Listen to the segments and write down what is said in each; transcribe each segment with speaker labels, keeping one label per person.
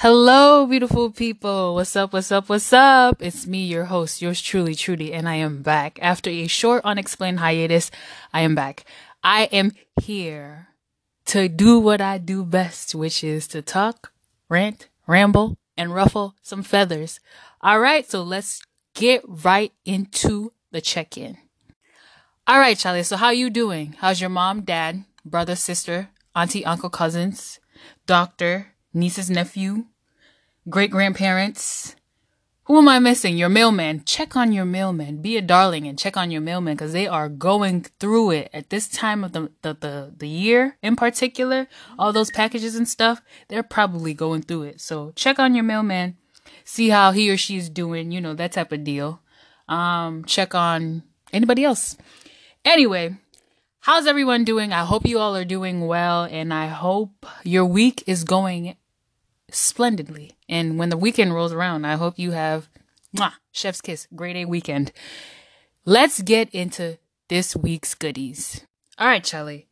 Speaker 1: Hello, beautiful people. What's up? What's up? What's up? It's me, your host, yours truly, Trudy, and I am back. After a short, unexplained hiatus, I am back. I am here to do what I do best, which is to talk, rant, ramble, and ruffle some feathers. All right, so let's get right into the check-in. All right, Charlie. So how you doing? How's your mom, dad, brother, sister, auntie, uncle, cousins, doctor, nieces, nephew, great grandparents? Who am I missing? Your mailman. Check on your mailman. Be a darling and check on your mailman because they are going through it at this time of the, the, the, the year in particular. All those packages and stuff, they're probably going through it. So check on your mailman. See how he or she's doing, you know, that type of deal. Um, check on anybody else. Anyway, how's everyone doing? I hope you all are doing well and I hope your week is going splendidly. And when the weekend rolls around, I hope you have mwah, chef's kiss, great A weekend. Let's get into this week's goodies. All right, Charlie.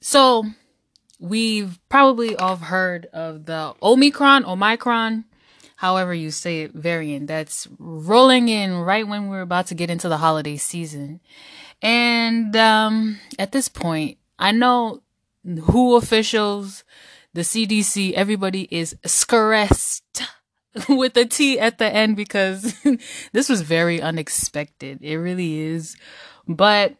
Speaker 1: So, we've probably all heard of the Omicron, Omicron, however you say it, variant that's rolling in right when we're about to get into the holiday season. And um, at this point, I know WHO officials, the CDC, everybody is stressed with a T at the end because this was very unexpected. It really is. But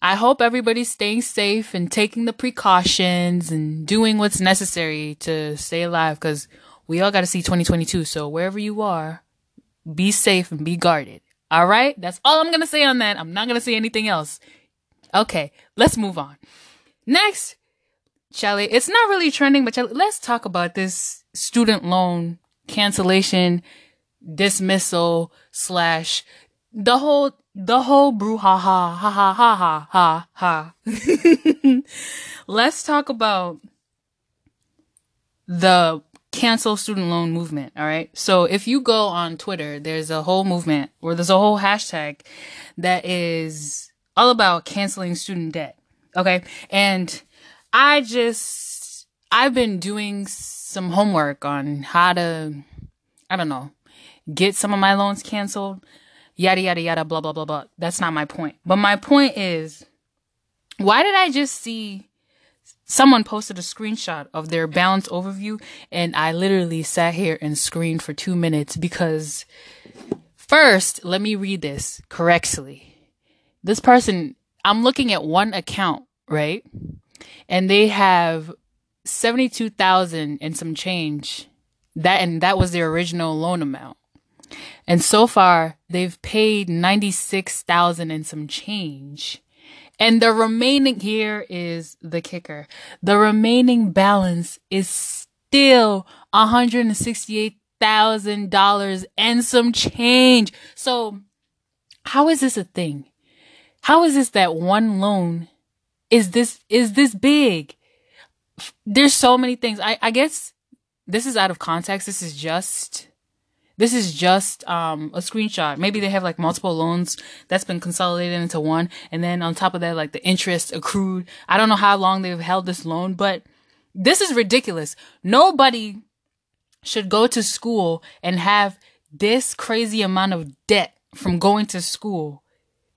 Speaker 1: I hope everybody's staying safe and taking the precautions and doing what's necessary to stay alive because we all got to see 2022. So wherever you are, be safe and be guarded. All right. That's all I'm going to say on that. I'm not going to say anything else. Okay. Let's move on. Next, Shelly, it's not really trending, but let's talk about this student loan cancellation, dismissal slash the whole, the whole brouhaha, ha ha ha ha ha ha. let's talk about the cancel student loan movement. All right. So if you go on Twitter, there's a whole movement or there's a whole hashtag that is all about canceling student debt. Okay. And I just, I've been doing some homework on how to, I don't know, get some of my loans canceled, yada, yada, yada, blah, blah, blah, blah. That's not my point. But my point is, why did I just see someone posted a screenshot of their balance overview and I literally sat here and screamed for two minutes because first, let me read this correctly. This person, I'm looking at one account, right? And they have 72,000 and some change. That, and that was their original loan amount. And so far, they've paid 96,000 and some change. And the remaining here is the kicker. The remaining balance is still $168,000 and some change. So how is this a thing? How is this that one loan is this, is this big? There's so many things. I, I guess this is out of context. This is just this is just um, a screenshot. Maybe they have like multiple loans that's been consolidated into one. And then on top of that, like the interest accrued. I don't know how long they've held this loan, but this is ridiculous. Nobody should go to school and have this crazy amount of debt from going to school.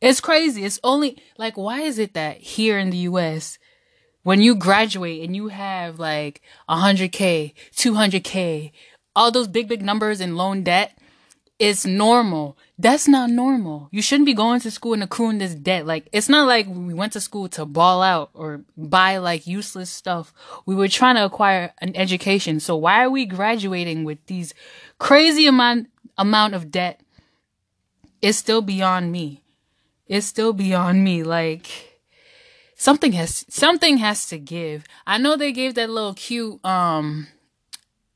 Speaker 1: It's crazy. It's only like, why is it that here in the US, when you graduate and you have like 100K, 200K, all those big, big numbers in loan debt it's normal. That's not normal. You shouldn't be going to school and accruing this debt. Like, it's not like we went to school to ball out or buy like useless stuff. We were trying to acquire an education. So why are we graduating with these crazy amount, amount of debt? It's still beyond me. It's still beyond me. Like, something has, something has to give. I know they gave that little cute, um,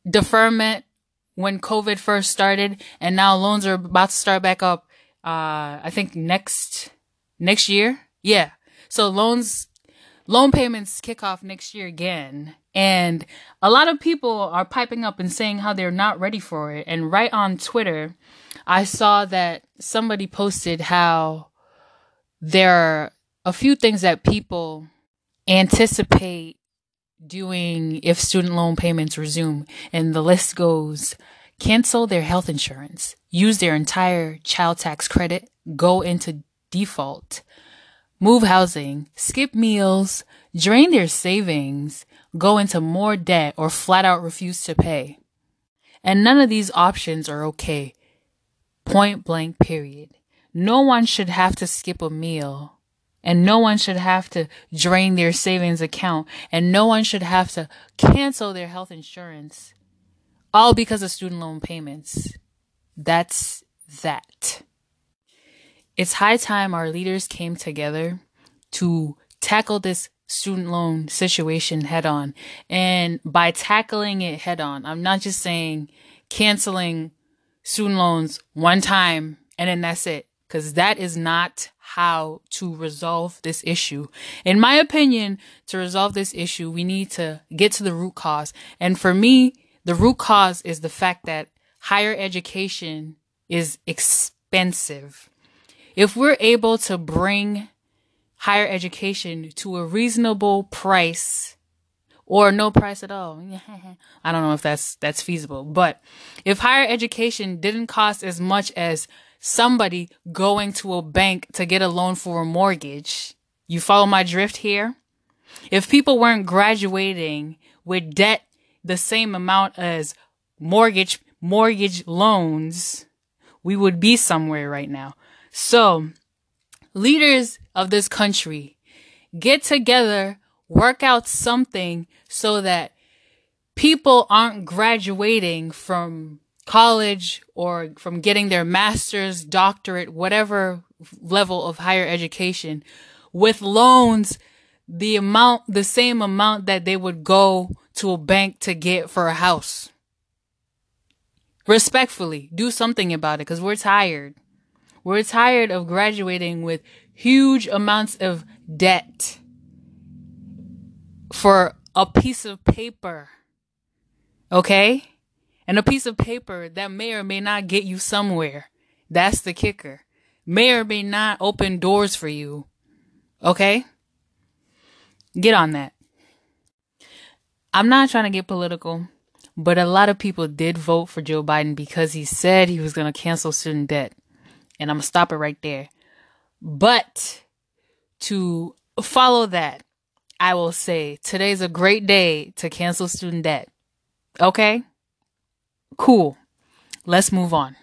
Speaker 1: deferment when COVID first started, and now loans are about to start back up. Uh, I think next next year. Yeah. So loans loan payments kick off next year again. And a lot of people are piping up and saying how they're not ready for it. And right on Twitter, I saw that somebody posted how there are a few things that people anticipate doing if student loan payments resume, and the list goes cancel their health insurance, use their entire child tax credit, go into default, move housing, skip meals, drain their savings, go into more debt, or flat out refuse to pay. And none of these options are okay. Point blank, period. No one should have to skip a meal and no one should have to drain their savings account and no one should have to cancel their health insurance all because of student loan payments. That's that. It's high time our leaders came together to tackle this student loan situation head on. And by tackling it head on, I'm not just saying canceling student loans one time and then that's it. Cause that is not how to resolve this issue. In my opinion, to resolve this issue, we need to get to the root cause. And for me, the root cause is the fact that higher education is expensive. If we're able to bring higher education to a reasonable price or no price at all. I don't know if that's that's feasible, but if higher education didn't cost as much as somebody going to a bank to get a loan for a mortgage, you follow my drift here? If people weren't graduating with debt the same amount as mortgage mortgage loans, we would be somewhere right now. So, leaders of this country get together, work out something so that people aren't graduating from college or from getting their master's, doctorate, whatever level of higher education with loans the amount, the same amount that they would go to a bank to get for a house. Respectfully, do something about it because we're tired. We're tired of graduating with huge amounts of debt for a piece of paper. Okay? And a piece of paper that may or may not get you somewhere. That's the kicker. May or may not open doors for you. Okay? Get on that. I'm not trying to get political, but a lot of people did vote for Joe Biden because he said he was going to cancel student debt. And I'm going to stop it right there. But to follow that, I will say today's a great day to cancel student debt. Okay? Cool. Let's move on.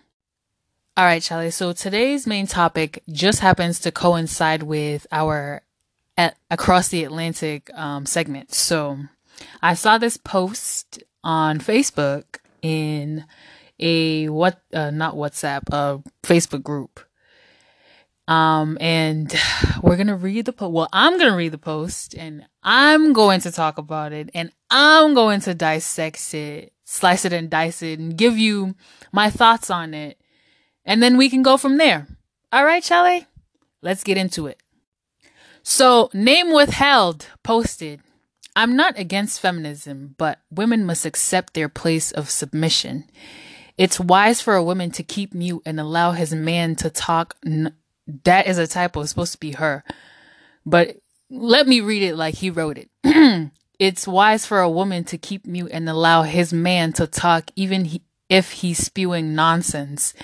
Speaker 1: All right, Charlie. So today's main topic just happens to coincide with our at, across the Atlantic um, segment. So I saw this post on Facebook in a what uh, not WhatsApp, a Facebook group. Um, and we're gonna read the post. Well, I'm gonna read the post, and I'm going to talk about it, and I'm going to dissect it, slice it and dice it, and give you my thoughts on it, and then we can go from there. All right, Charlie, let's get into it. So, name withheld posted. I'm not against feminism, but women must accept their place of submission. It's wise for a woman to keep mute and allow his man to talk. That is a typo. It's supposed to be her. But let me read it like he wrote it. it's wise for a woman to keep mute and allow his man to talk, even he, if he's spewing nonsense.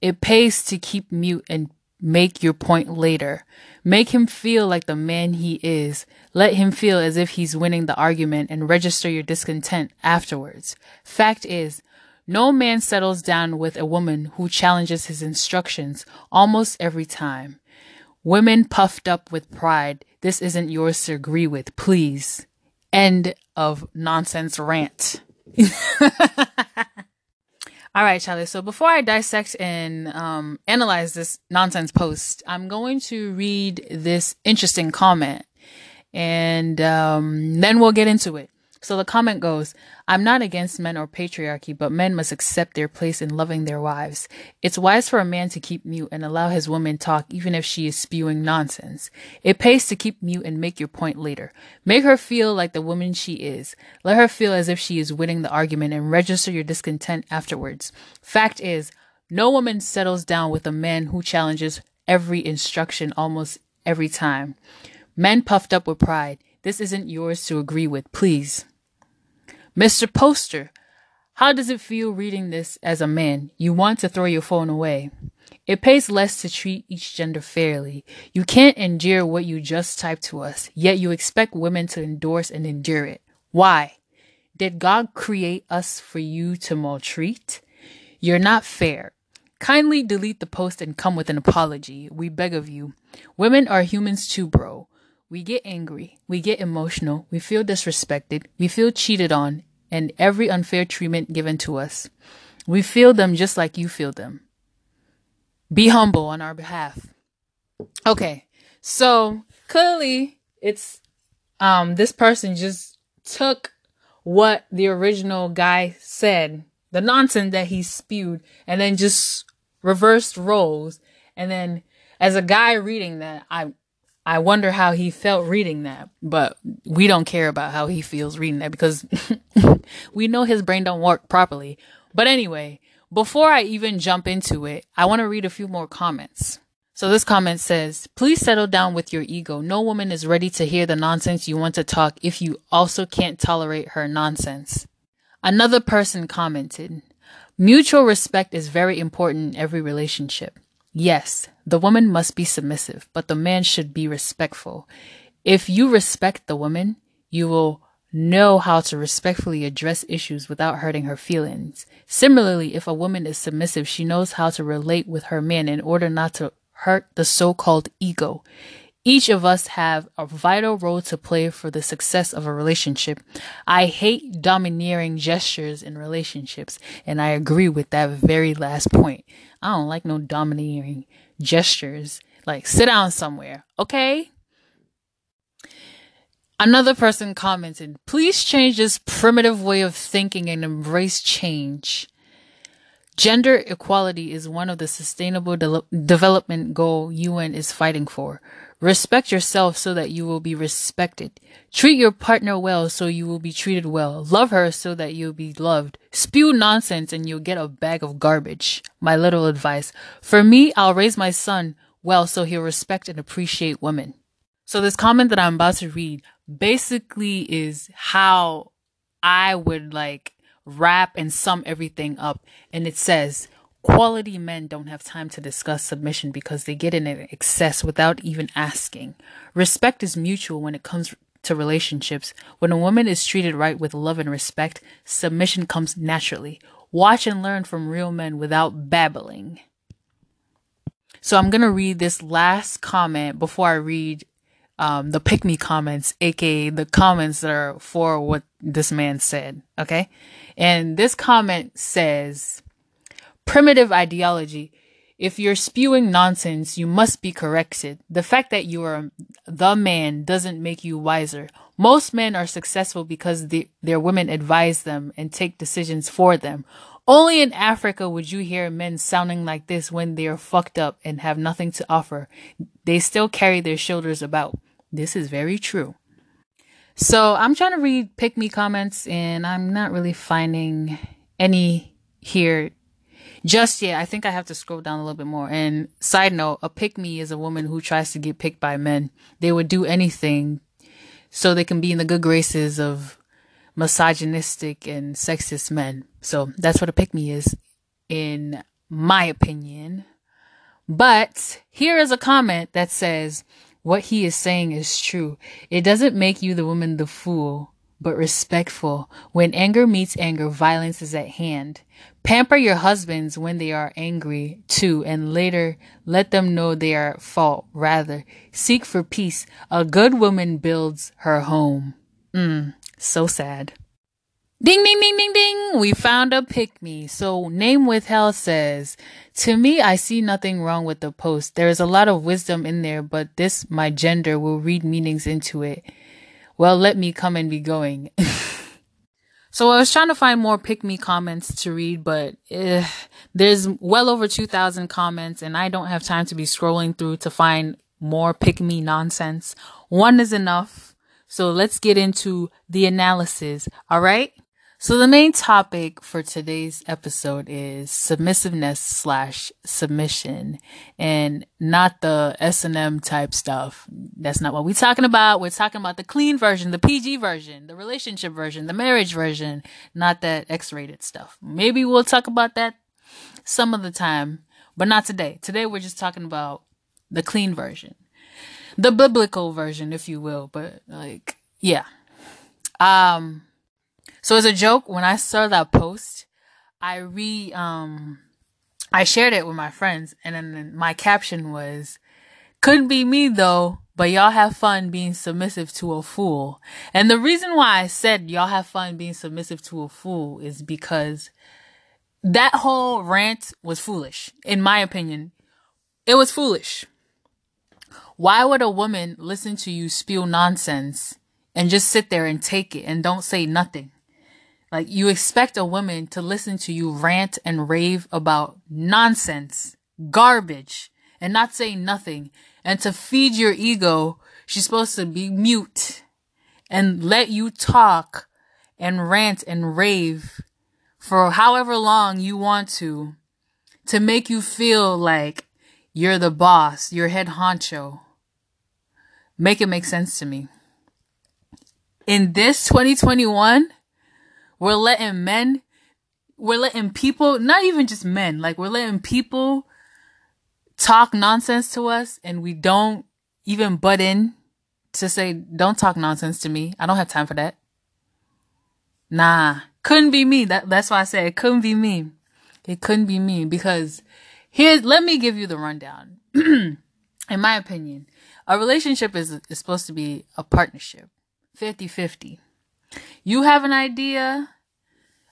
Speaker 1: It pays to keep mute and make your point later. Make him feel like the man he is. Let him feel as if he's winning the argument and register your discontent afterwards. Fact is, no man settles down with a woman who challenges his instructions almost every time. Women puffed up with pride. This isn't yours to agree with, please. End of nonsense rant. All right, Charlie. So before I dissect and um, analyze this nonsense post, I'm going to read this interesting comment and um, then we'll get into it. So the comment goes, I'm not against men or patriarchy, but men must accept their place in loving their wives. It's wise for a man to keep mute and allow his woman talk even if she is spewing nonsense. It pays to keep mute and make your point later. Make her feel like the woman she is. Let her feel as if she is winning the argument and register your discontent afterwards. Fact is, no woman settles down with a man who challenges every instruction almost every time. Men puffed up with pride This isn't yours to agree with, please. Mr. Poster, how does it feel reading this as a man? You want to throw your phone away. It pays less to treat each gender fairly. You can't endure what you just typed to us, yet you expect women to endorse and endure it. Why? Did God create us for you to maltreat? You're not fair. Kindly delete the post and come with an apology. We beg of you. Women are humans too, bro. We get angry, we get emotional, we feel disrespected, we feel cheated on, and every unfair treatment given to us. We feel them just like you feel them. Be humble on our behalf. Okay, so clearly it's um this person just took what the original guy said, the nonsense that he spewed, and then just reversed roles. And then as a guy reading that, I I wonder how he felt reading that, but we don't care about how he feels reading that because we know his brain don't work properly. But anyway, before I even jump into it, I want to read a few more comments. So this comment says, please settle down with your ego. No woman is ready to hear the nonsense you want to talk if you also can't tolerate her nonsense. Another person commented, mutual respect is very important in every relationship. Yes, the woman must be submissive, but the man should be respectful. If you respect the woman, you will know how to respectfully address issues without hurting her feelings. Similarly, if a woman is submissive, she knows how to relate with her man in order not to hurt the so-called ego. Each of us have a vital role to play for the success of a relationship. I hate domineering gestures in relationships, and I agree with that very last point. I don't like no domineering gestures. Like, sit down somewhere, okay? Another person commented, please change this primitive way of thinking and embrace change. Gender equality is one of the sustainable de- development goal UN is fighting for. Respect yourself so that you will be respected. Treat your partner well so you will be treated well. Love her so that you'll be loved. Spew nonsense and you'll get a bag of garbage. My little advice. For me, I'll raise my son well so he'll respect and appreciate women. So this comment that I'm about to read basically is how I would like wrap and sum everything up. And it says, Quality men don't have time to discuss submission because they get in excess without even asking. Respect is mutual when it comes to relationships. When a woman is treated right with love and respect, submission comes naturally. Watch and learn from real men without babbling. So I'm going to read this last comment before I read um, the pick me comments, aka the comments that are for what this man said. Okay. And this comment says, primitive ideology. If you're spewing nonsense, you must be corrected. The fact that you are the man doesn't make you wiser. Most men are successful because the, their women advise them and take decisions for them. Only in Africa would you hear men sounding like this when they are fucked up and have nothing to offer. They still carry their shoulders about. This is very true. So I'm trying to read pick me comments and I'm not really finding any here just yet. I think I have to scroll down a little bit more. And side note, a pick me is a woman who tries to get picked by men. They would do anything so they can be in the good graces of misogynistic and sexist men. So that's what a pick me is, in my opinion. But here is a comment that says, what he is saying is true. It doesn't make you the woman the fool but respectful. When anger meets anger, violence is at hand. Pamper your husbands when they are angry too, and later let them know they are at fault. Rather, seek for peace. A good woman builds her home. Mm, so sad. Ding, ding, ding, ding, ding. We found a pick me. So name withheld says, to me, I see nothing wrong with the post. There is a lot of wisdom in there, but this, my gender, will read meanings into it well, let me come and be going. so I was trying to find more pick me comments to read, but eh, there's well over 2,000 comments and I don't have time to be scrolling through to find more pick me nonsense. One is enough. So let's get into the analysis. All right. So the main topic for today's episode is submissiveness slash submission and not the S&M type stuff. That's not what we're talking about. We're talking about the clean version, the PG version, the relationship version, the marriage version, not that X-rated stuff. Maybe we'll talk about that some of the time, but not today. Today we're just talking about the clean version. The biblical version, if you will, but like, yeah. Um, so as a joke, when I saw that post, I re um I shared it with my friends and then my caption was couldn't be me though, but y'all have fun being submissive to a fool. And the reason why I said y'all have fun being submissive to a fool is because that whole rant was foolish, in my opinion. It was foolish. Why would a woman listen to you spew nonsense and just sit there and take it and don't say nothing? Like you expect a woman to listen to you rant and rave about nonsense, garbage, and not say nothing. And to feed your ego, she's supposed to be mute and let you talk and rant and rave for however long you want to to make you feel like you're the boss, you're head honcho. Make it make sense to me. In this 2021, we're letting men, we're letting people, not even just men, like we're letting people talk nonsense to us and we don't even butt in to say, don't talk nonsense to me. I don't have time for that. Nah, couldn't be me. That, that's why I say it couldn't be me. It couldn't be me because here's, let me give you the rundown. In my opinion, a relationship is, is supposed to be a partnership. 50 50. You have an idea,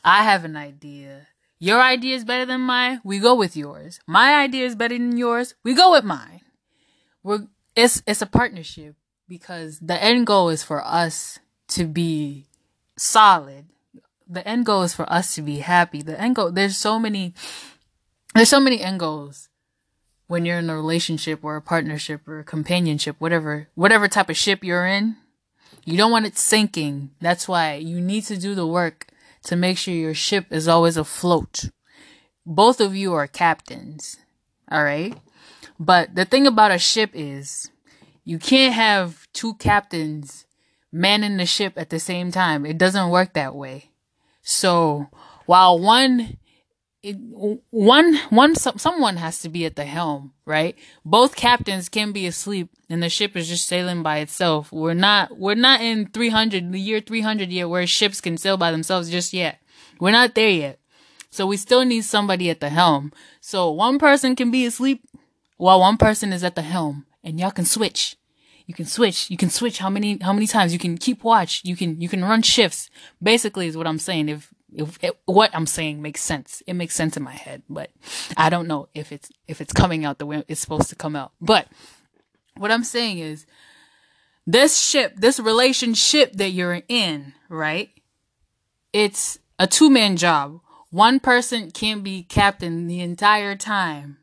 Speaker 1: I have an idea. Your idea is better than mine. We go with yours. My idea is better than yours. We go with mine. We're it's it's a partnership because the end goal is for us to be solid. The end goal is for us to be happy. The end goal there's so many there's so many end goals when you're in a relationship or a partnership or a companionship, whatever whatever type of ship you're in. You don't want it sinking. That's why you need to do the work to make sure your ship is always afloat. Both of you are captains. All right. But the thing about a ship is you can't have two captains manning the ship at the same time. It doesn't work that way. So while one it, one one someone has to be at the helm, right? Both captains can be asleep and the ship is just sailing by itself. We're not we're not in 300 the year 300 yet where ships can sail by themselves just yet. We're not there yet. So we still need somebody at the helm. So one person can be asleep while one person is at the helm and y'all can switch. You can switch. You can switch how many how many times you can keep watch. You can you can run shifts. Basically is what I'm saying. If if what I'm saying makes sense. It makes sense in my head, but I don't know if it's if it's coming out the way it's supposed to come out. But what I'm saying is this ship, this relationship that you're in, right? It's a two-man job. One person can't be captain the entire time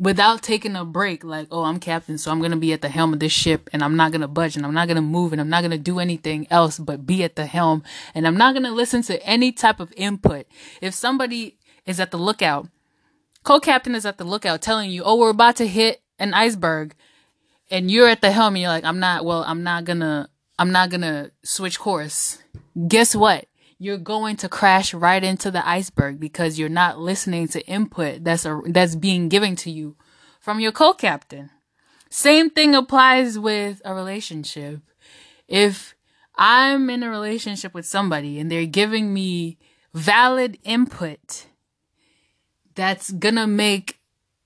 Speaker 1: without taking a break like oh i'm captain so i'm to be at the helm of this ship and i'm not to budge and i'm not to move and i'm not to do anything else but be at the helm and i'm not to listen to any type of input. If somebody is at the lookout co-captain is at the lookout telling you oh we're about to hit an iceberg and you're at the helm and you're like i'm not well i'm not to i'm not to switch course. Guess what you're going to crash right into the iceberg because you're not listening to input that's a, that's being given to you from your co-captain. Same thing applies with a relationship. If I'm in a relationship with somebody and they're giving me valid input that's gonna make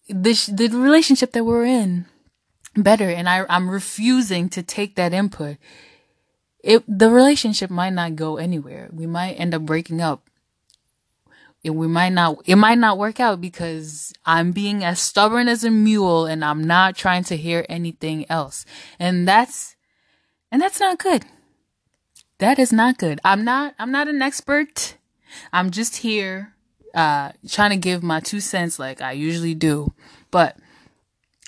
Speaker 1: the the relationship that we're in better and I I'm refusing to take that input it the relationship might not go anywhere. We might end up breaking up. It, we might not it might not work out because I'm being as stubborn as a mule and I'm not trying to hear anything else. And that's and that's not good. That is not good. I'm not I'm not an expert. I'm just here uh trying to give my two cents like I usually do. But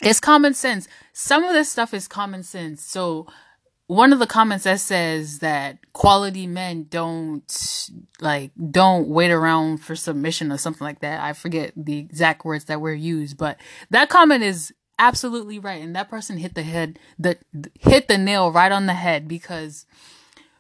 Speaker 1: it's common sense. Some of this stuff is common sense. So one of the comments that says that quality men don't like don't wait around for submission or something like that. I forget the exact words that were used, but that comment is absolutely right and that person hit the head the hit the nail right on the head because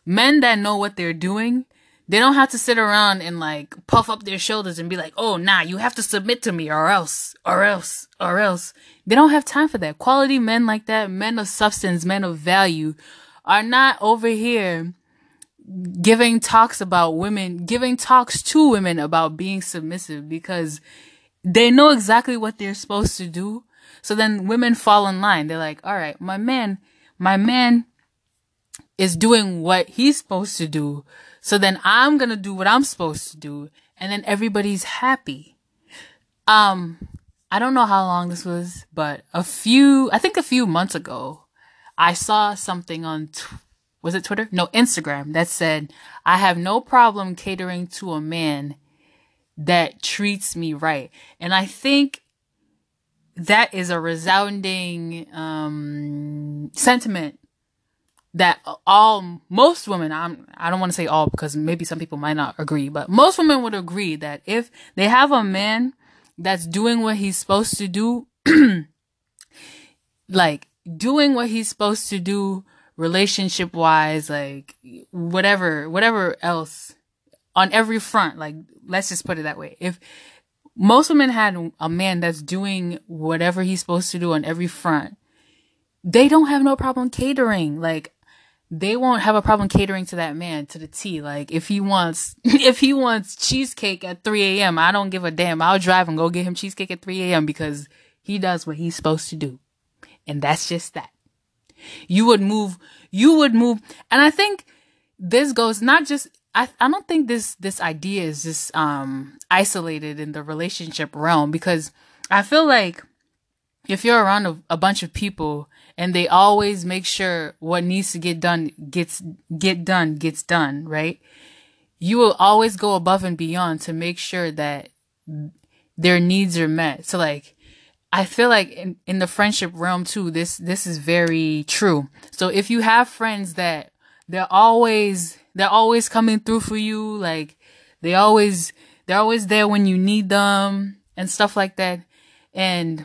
Speaker 1: men that know what they're doing they don't have to sit around and like puff up their shoulders and be like, oh, nah, you have to submit to me or else, or else, or else. They don't have time for that. Quality men like that, men of substance, men of value, are not over here giving talks about women, giving talks to women about being submissive because they know exactly what they're supposed to do. So then women fall in line. They're like, all right, my man, my man is doing what he's supposed to do. So then I'm going to do what I'm supposed to do. And then everybody's happy. Um, I don't know how long this was, but a few, I think a few months ago, I saw something on, tw- was it Twitter? No, Instagram that said, I have no problem catering to a man that treats me right. And I think that is a resounding, um, sentiment that all most women I'm I don't want to say all because maybe some people might not agree, but most women would agree that if they have a man that's doing what he's supposed to do like doing what he's supposed to do relationship wise like whatever whatever else on every front like let's just put it that way. If most women had a man that's doing whatever he's supposed to do on every front they don't have no problem catering like they won't have a problem catering to that man to the T. Like if he wants, if he wants cheesecake at 3 a.m., I don't give a damn. I'll drive and go get him cheesecake at 3 a.m. because he does what he's supposed to do. And that's just that. You would move, you would move. And I think this goes not just, I, I don't think this, this idea is just, um, isolated in the relationship realm because I feel like if you're around a, a bunch of people and they always make sure what needs to get done gets get done gets done, right? You will always go above and beyond to make sure that their needs are met. So like I feel like in, in the friendship realm too, this this is very true. So if you have friends that they're always they're always coming through for you, like they always they're always there when you need them and stuff like that. And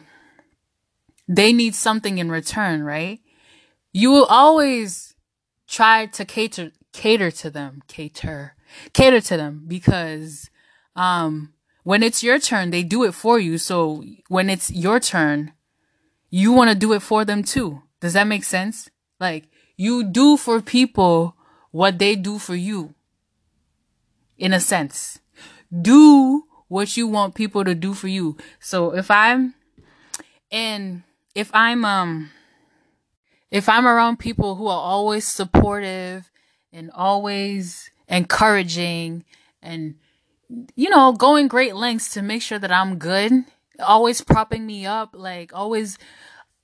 Speaker 1: they need something in return, right? You will always try to cater cater to them, cater cater to them because um when it's your turn, they do it for you. So when it's your turn, you want to do it for them too. Does that make sense? Like you do for people what they do for you. In a sense, do what you want people to do for you. So if I'm in if I'm um if I'm around people who are always supportive and always encouraging and you know going great lengths to make sure that I'm good, always propping me up, like always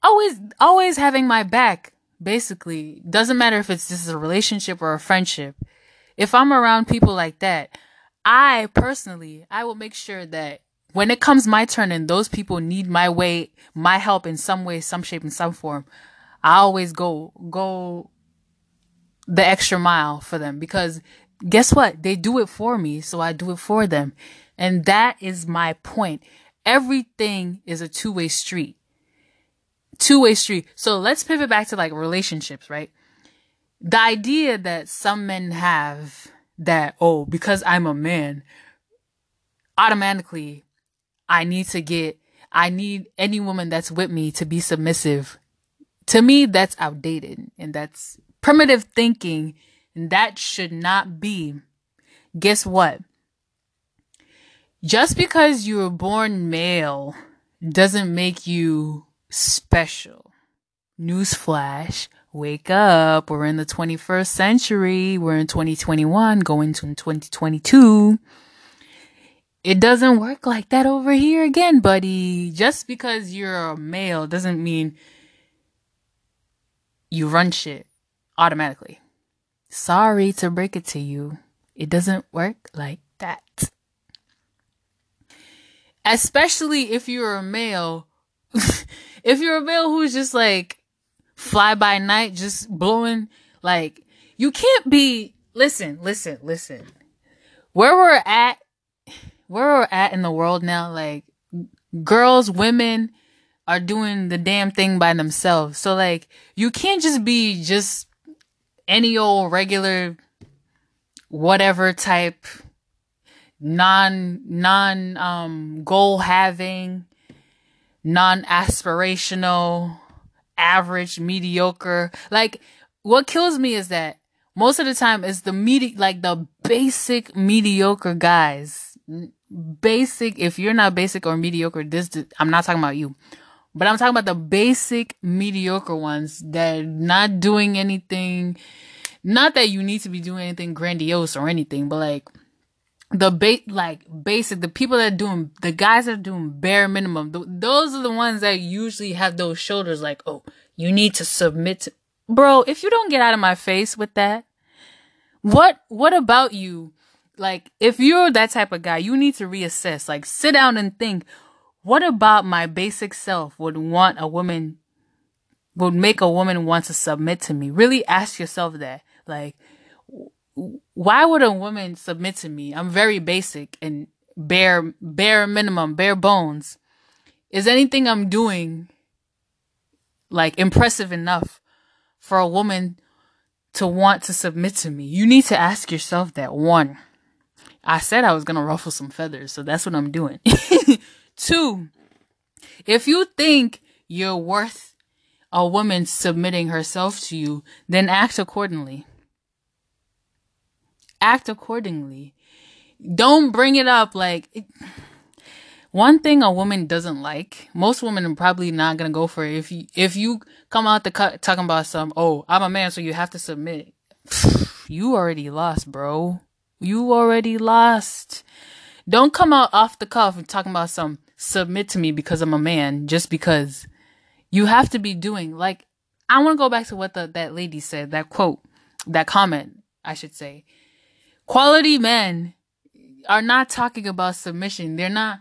Speaker 1: always always having my back basically. Doesn't matter if it's this is a relationship or a friendship. If i'm around people like that i personally i will make sure that when it comes my turn and those people need my way, my help in some way, some shape, in some form, I always go, go the extra mile for them because guess what? They do it for me. So I do it for them. And that is my point. Everything is a two way street. Two way street. So let's pivot back to like relationships, right? The idea that some men have that, oh, because I'm a man, automatically I need to get, I need any woman that's with me to be submissive. To me, that's outdated and that's primitive thinking. And that should not be. Guess what? Just because you were born male doesn't make you special. Newsflash. Wake up. We're in the 21st century. We're in 2021, going to 2022 it doesn't work like that over here again, buddy. Just because you're a male doesn't mean you run shit automatically. Sorry to break it to you. It doesn't work like that. Especially if you're a male. if you're a male who's just like fly by night, just blowing, Like, you can't be, listen, listen, listen. Where we're at, where we're at in the world now, like, girls, women are doing the damn thing by themselves. So, like, you can't just be just any old regular, whatever type, non, non, um, goal having, non aspirational, average, mediocre. Like, what kills me is that most of the time it's the medi like the basic mediocre guys. Basic, if you're not basic or mediocre, this, I'm not talking about you. But I'm talking about the basic mediocre ones that are not doing anything. Not that you need to be doing anything grandiose or anything, but like the ba- like basic the people that doing the guys that are doing bare minimum th- those are the ones that usually have those shoulders like oh you need to submit to bro if you don't get out of my face with that what what about you like if you're that type of guy you need to reassess like sit down and think what about my basic self would want a woman would make a woman want to submit to me really ask yourself that like why would a woman submit to me? I'm very basic and bare bare minimum, bare bones. Is anything I'm doing like impressive enough for a woman to want to submit to me? You need to ask yourself that one. I said I was going to ruffle some feathers, so that's what I'm doing. Two, if you think you're worth a woman submitting herself to you, then act accordingly act accordingly. Don't bring it up like it, one thing a woman doesn't like. Most women are probably not gonna go for it. If you if you come out the cut talking about some, oh, I'm a man, so you have to submit. You already lost, bro. You already lost. Don't come out off the cuff and talking about some submit to me because I'm a man, just because you have to be doing like I want to go back to what the, that lady said, that quote, that comment, I should say quality men are not talking about submission. They're not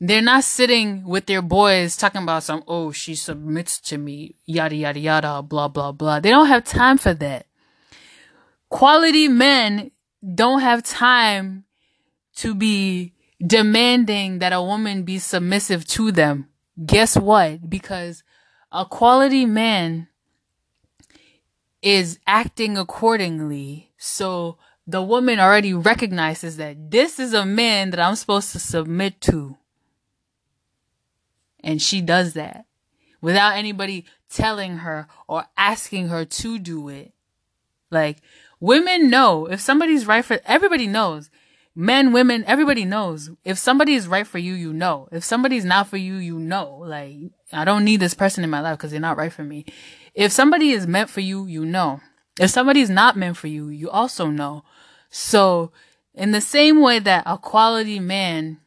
Speaker 1: they're not sitting with their boys talking about some oh she submits to me yada yada yada blah blah blah. They don't have time for that. Quality men don't have time to be demanding that a woman be submissive to them. Guess what? Because a quality man is acting accordingly. So the woman already recognizes that this is a man that I'm supposed to submit to. And she does that without anybody telling her or asking her to do it. Like, women know if somebody's right for, everybody knows. Men, women, everybody knows. If somebody is right for you, you know. If somebody's not for you, you know. Like, I don't need this person in my life because they're not right for me. If somebody is meant for you, you know. If somebody's not meant for you, you also know. So, in the same way that a quality man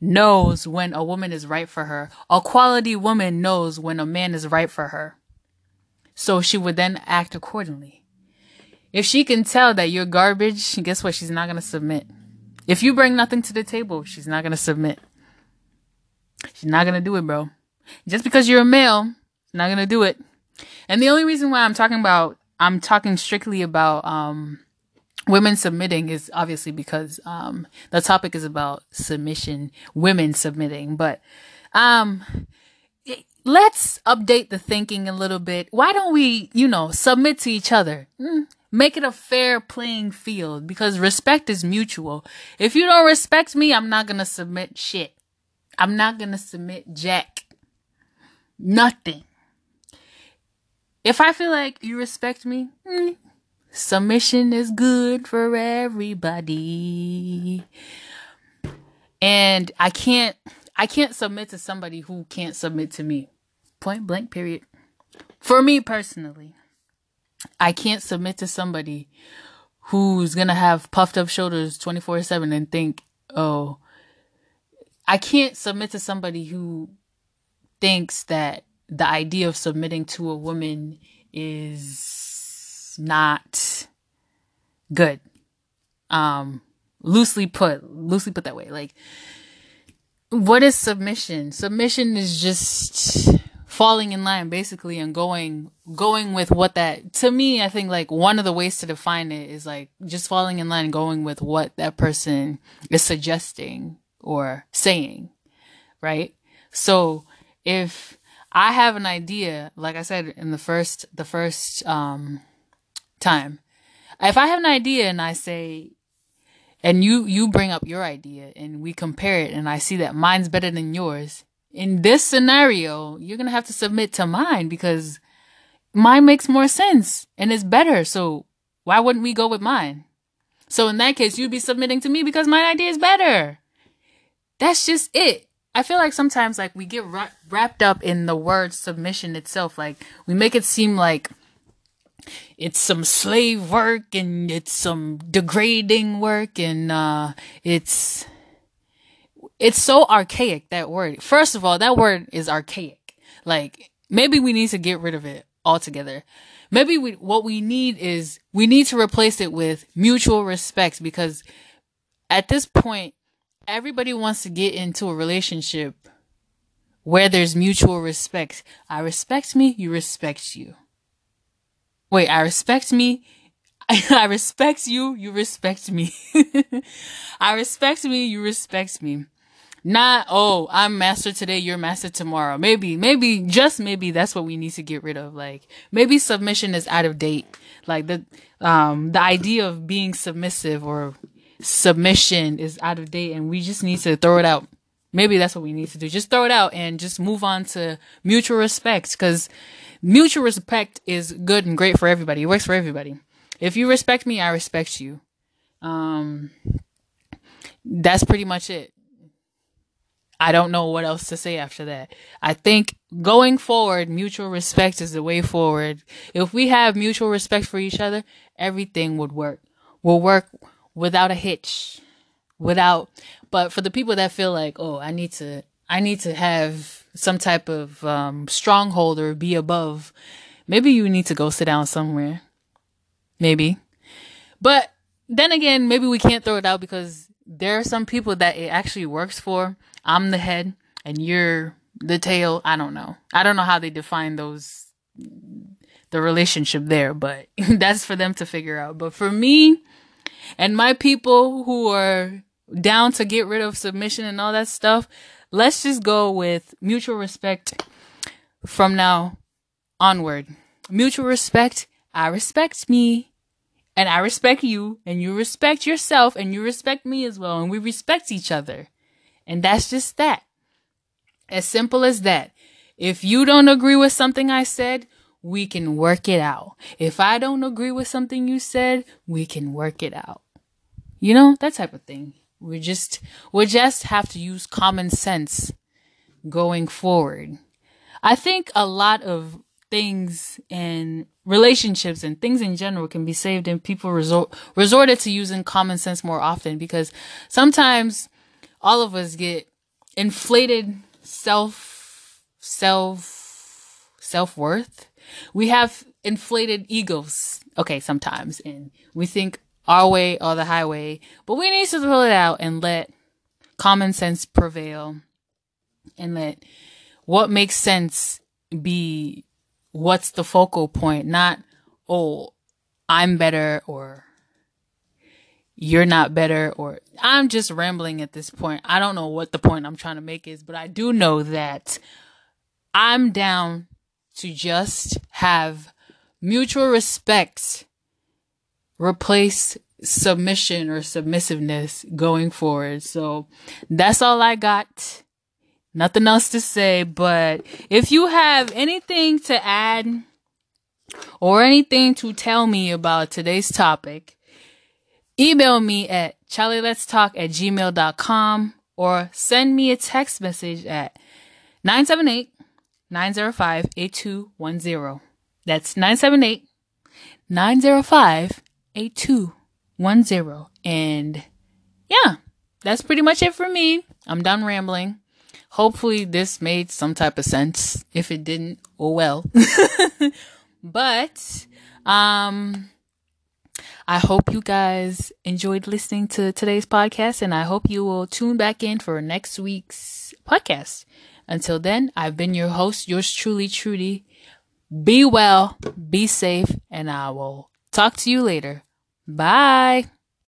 Speaker 1: knows when a woman is right for her, a quality woman knows when a man is right for her. So she would then act accordingly. If she can tell that you're garbage, guess what? She's not going to submit. If you bring nothing to the table, she's not going to submit. She's not going to do it, bro. Just because you're a male, not going to do it. And the only reason why I'm talking about, I'm talking strictly about, um, women submitting is obviously because um, the topic is about submission, women submitting. But um, let's update the thinking a little bit. Why don't we, you know, submit to each other? Mm, make it a fair playing field because respect is mutual. If you don't respect me, I'm not gonna submit shit. I'm not gonna submit jack. Nothing. If I feel like you respect me, mm, Submission is good for everybody. And I can't I can't submit to somebody who can't submit to me. Point blank period. For me personally, I can't submit to somebody who's to have puffed up shoulders 24/7 and think, "Oh, I can't submit to somebody who thinks that the idea of submitting to a woman is not good. Um, loosely put, loosely put that way. Like, what is submission? Submission is just falling in line basically and going going with what that to me I think like one of the ways to define it is like just falling in line going with what that person is suggesting or saying, right? So if I have an idea, like I said in the first the first um time, if I have an idea and I say and you you bring up your idea and we compare it and I see that mine's better than yours, in this scenario, you're going to have to submit to mine because mine makes more sense and it's better. So why wouldn't we go with mine? So in that case, you'd be submitting to me because my idea is better. That's just it. I feel like sometimes like we get wrapped up in the word submission itself. Like we make it seem like it's some slave work and it's some degrading work and uh it's it's so archaic, that word. First of all, that word is archaic. Like, maybe we need to get rid of it altogether. Maybe we, what we need is, we need to replace it with mutual respect because at this point, everybody wants to get into a relationship where there's mutual respect. I respect me, you respect you. Wait, I respect me, I respect you, you respect me. I respect me, you respect me. Not, oh, I'm master today, you're master tomorrow. Maybe, maybe, just maybe that's what we need to get rid of. Like, maybe submission is out of date. Like the, um, the idea of being submissive or submission is out of date and we just need to throw it out. Maybe that's what we need to do. Just throw it out and just move on to mutual respect because mutual respect is good and great for everybody. It works for everybody. If you respect me, I respect you. Um, that's pretty much it. I don't know what else to say after that. I think going forward, mutual respect is the way forward. If we have mutual respect for each other, everything would work. Will work without a hitch. Without, but for the people that feel like, oh, I need to, I need to have some type of um, stronghold or be above, maybe you need to go sit down somewhere. Maybe. But then again, maybe we can't throw it out because there are some people that it actually works for I'm the head and you're the tail. I don't know. I don't know how they define those the relationship there, but that's for them to figure out. But for me and my people who are down to get rid of submission and all that stuff, let's just go with mutual respect from now onward. Mutual respect. I respect me and I respect you and you respect yourself and you respect me as well and we respect each other. And that's just that. As simple as that. If you don't agree with something I said, we can work it out. If I don't agree with something you said, we can work it out. You know, that type of thing. We just, we just have to use common sense going forward. I think a lot of things and relationships and things in general can be saved and people resort, resorted to using common sense more often because sometimes all of us get inflated self self self worth. We have inflated egos. Okay, sometimes and we think our way or the highway, but we need to throw it out and let common sense prevail and let what makes sense be what's the focal point, not oh, I'm better or you're not better or I'm just rambling at this point. I don't know what the point I'm trying to make is, but I do know that I'm down to just have mutual respect replace submission or submissiveness going forward. So that's all I got. Nothing else to say, but if you have anything to add or anything to tell me about today's topic, Email me at charlieletstalk at gmail.com or send me a text message at 978 905 8210. That's 978 905 8210. And yeah, that's pretty much it for me. I'm done rambling. Hopefully, this made some type of sense. If it didn't, oh well. but, um, I hope you guys enjoyed listening to today's podcast, and I hope you will tune back in for next week's podcast. Until then, I've been your host, yours truly, Trudy. Be well, be safe, and I will talk to you later. Bye.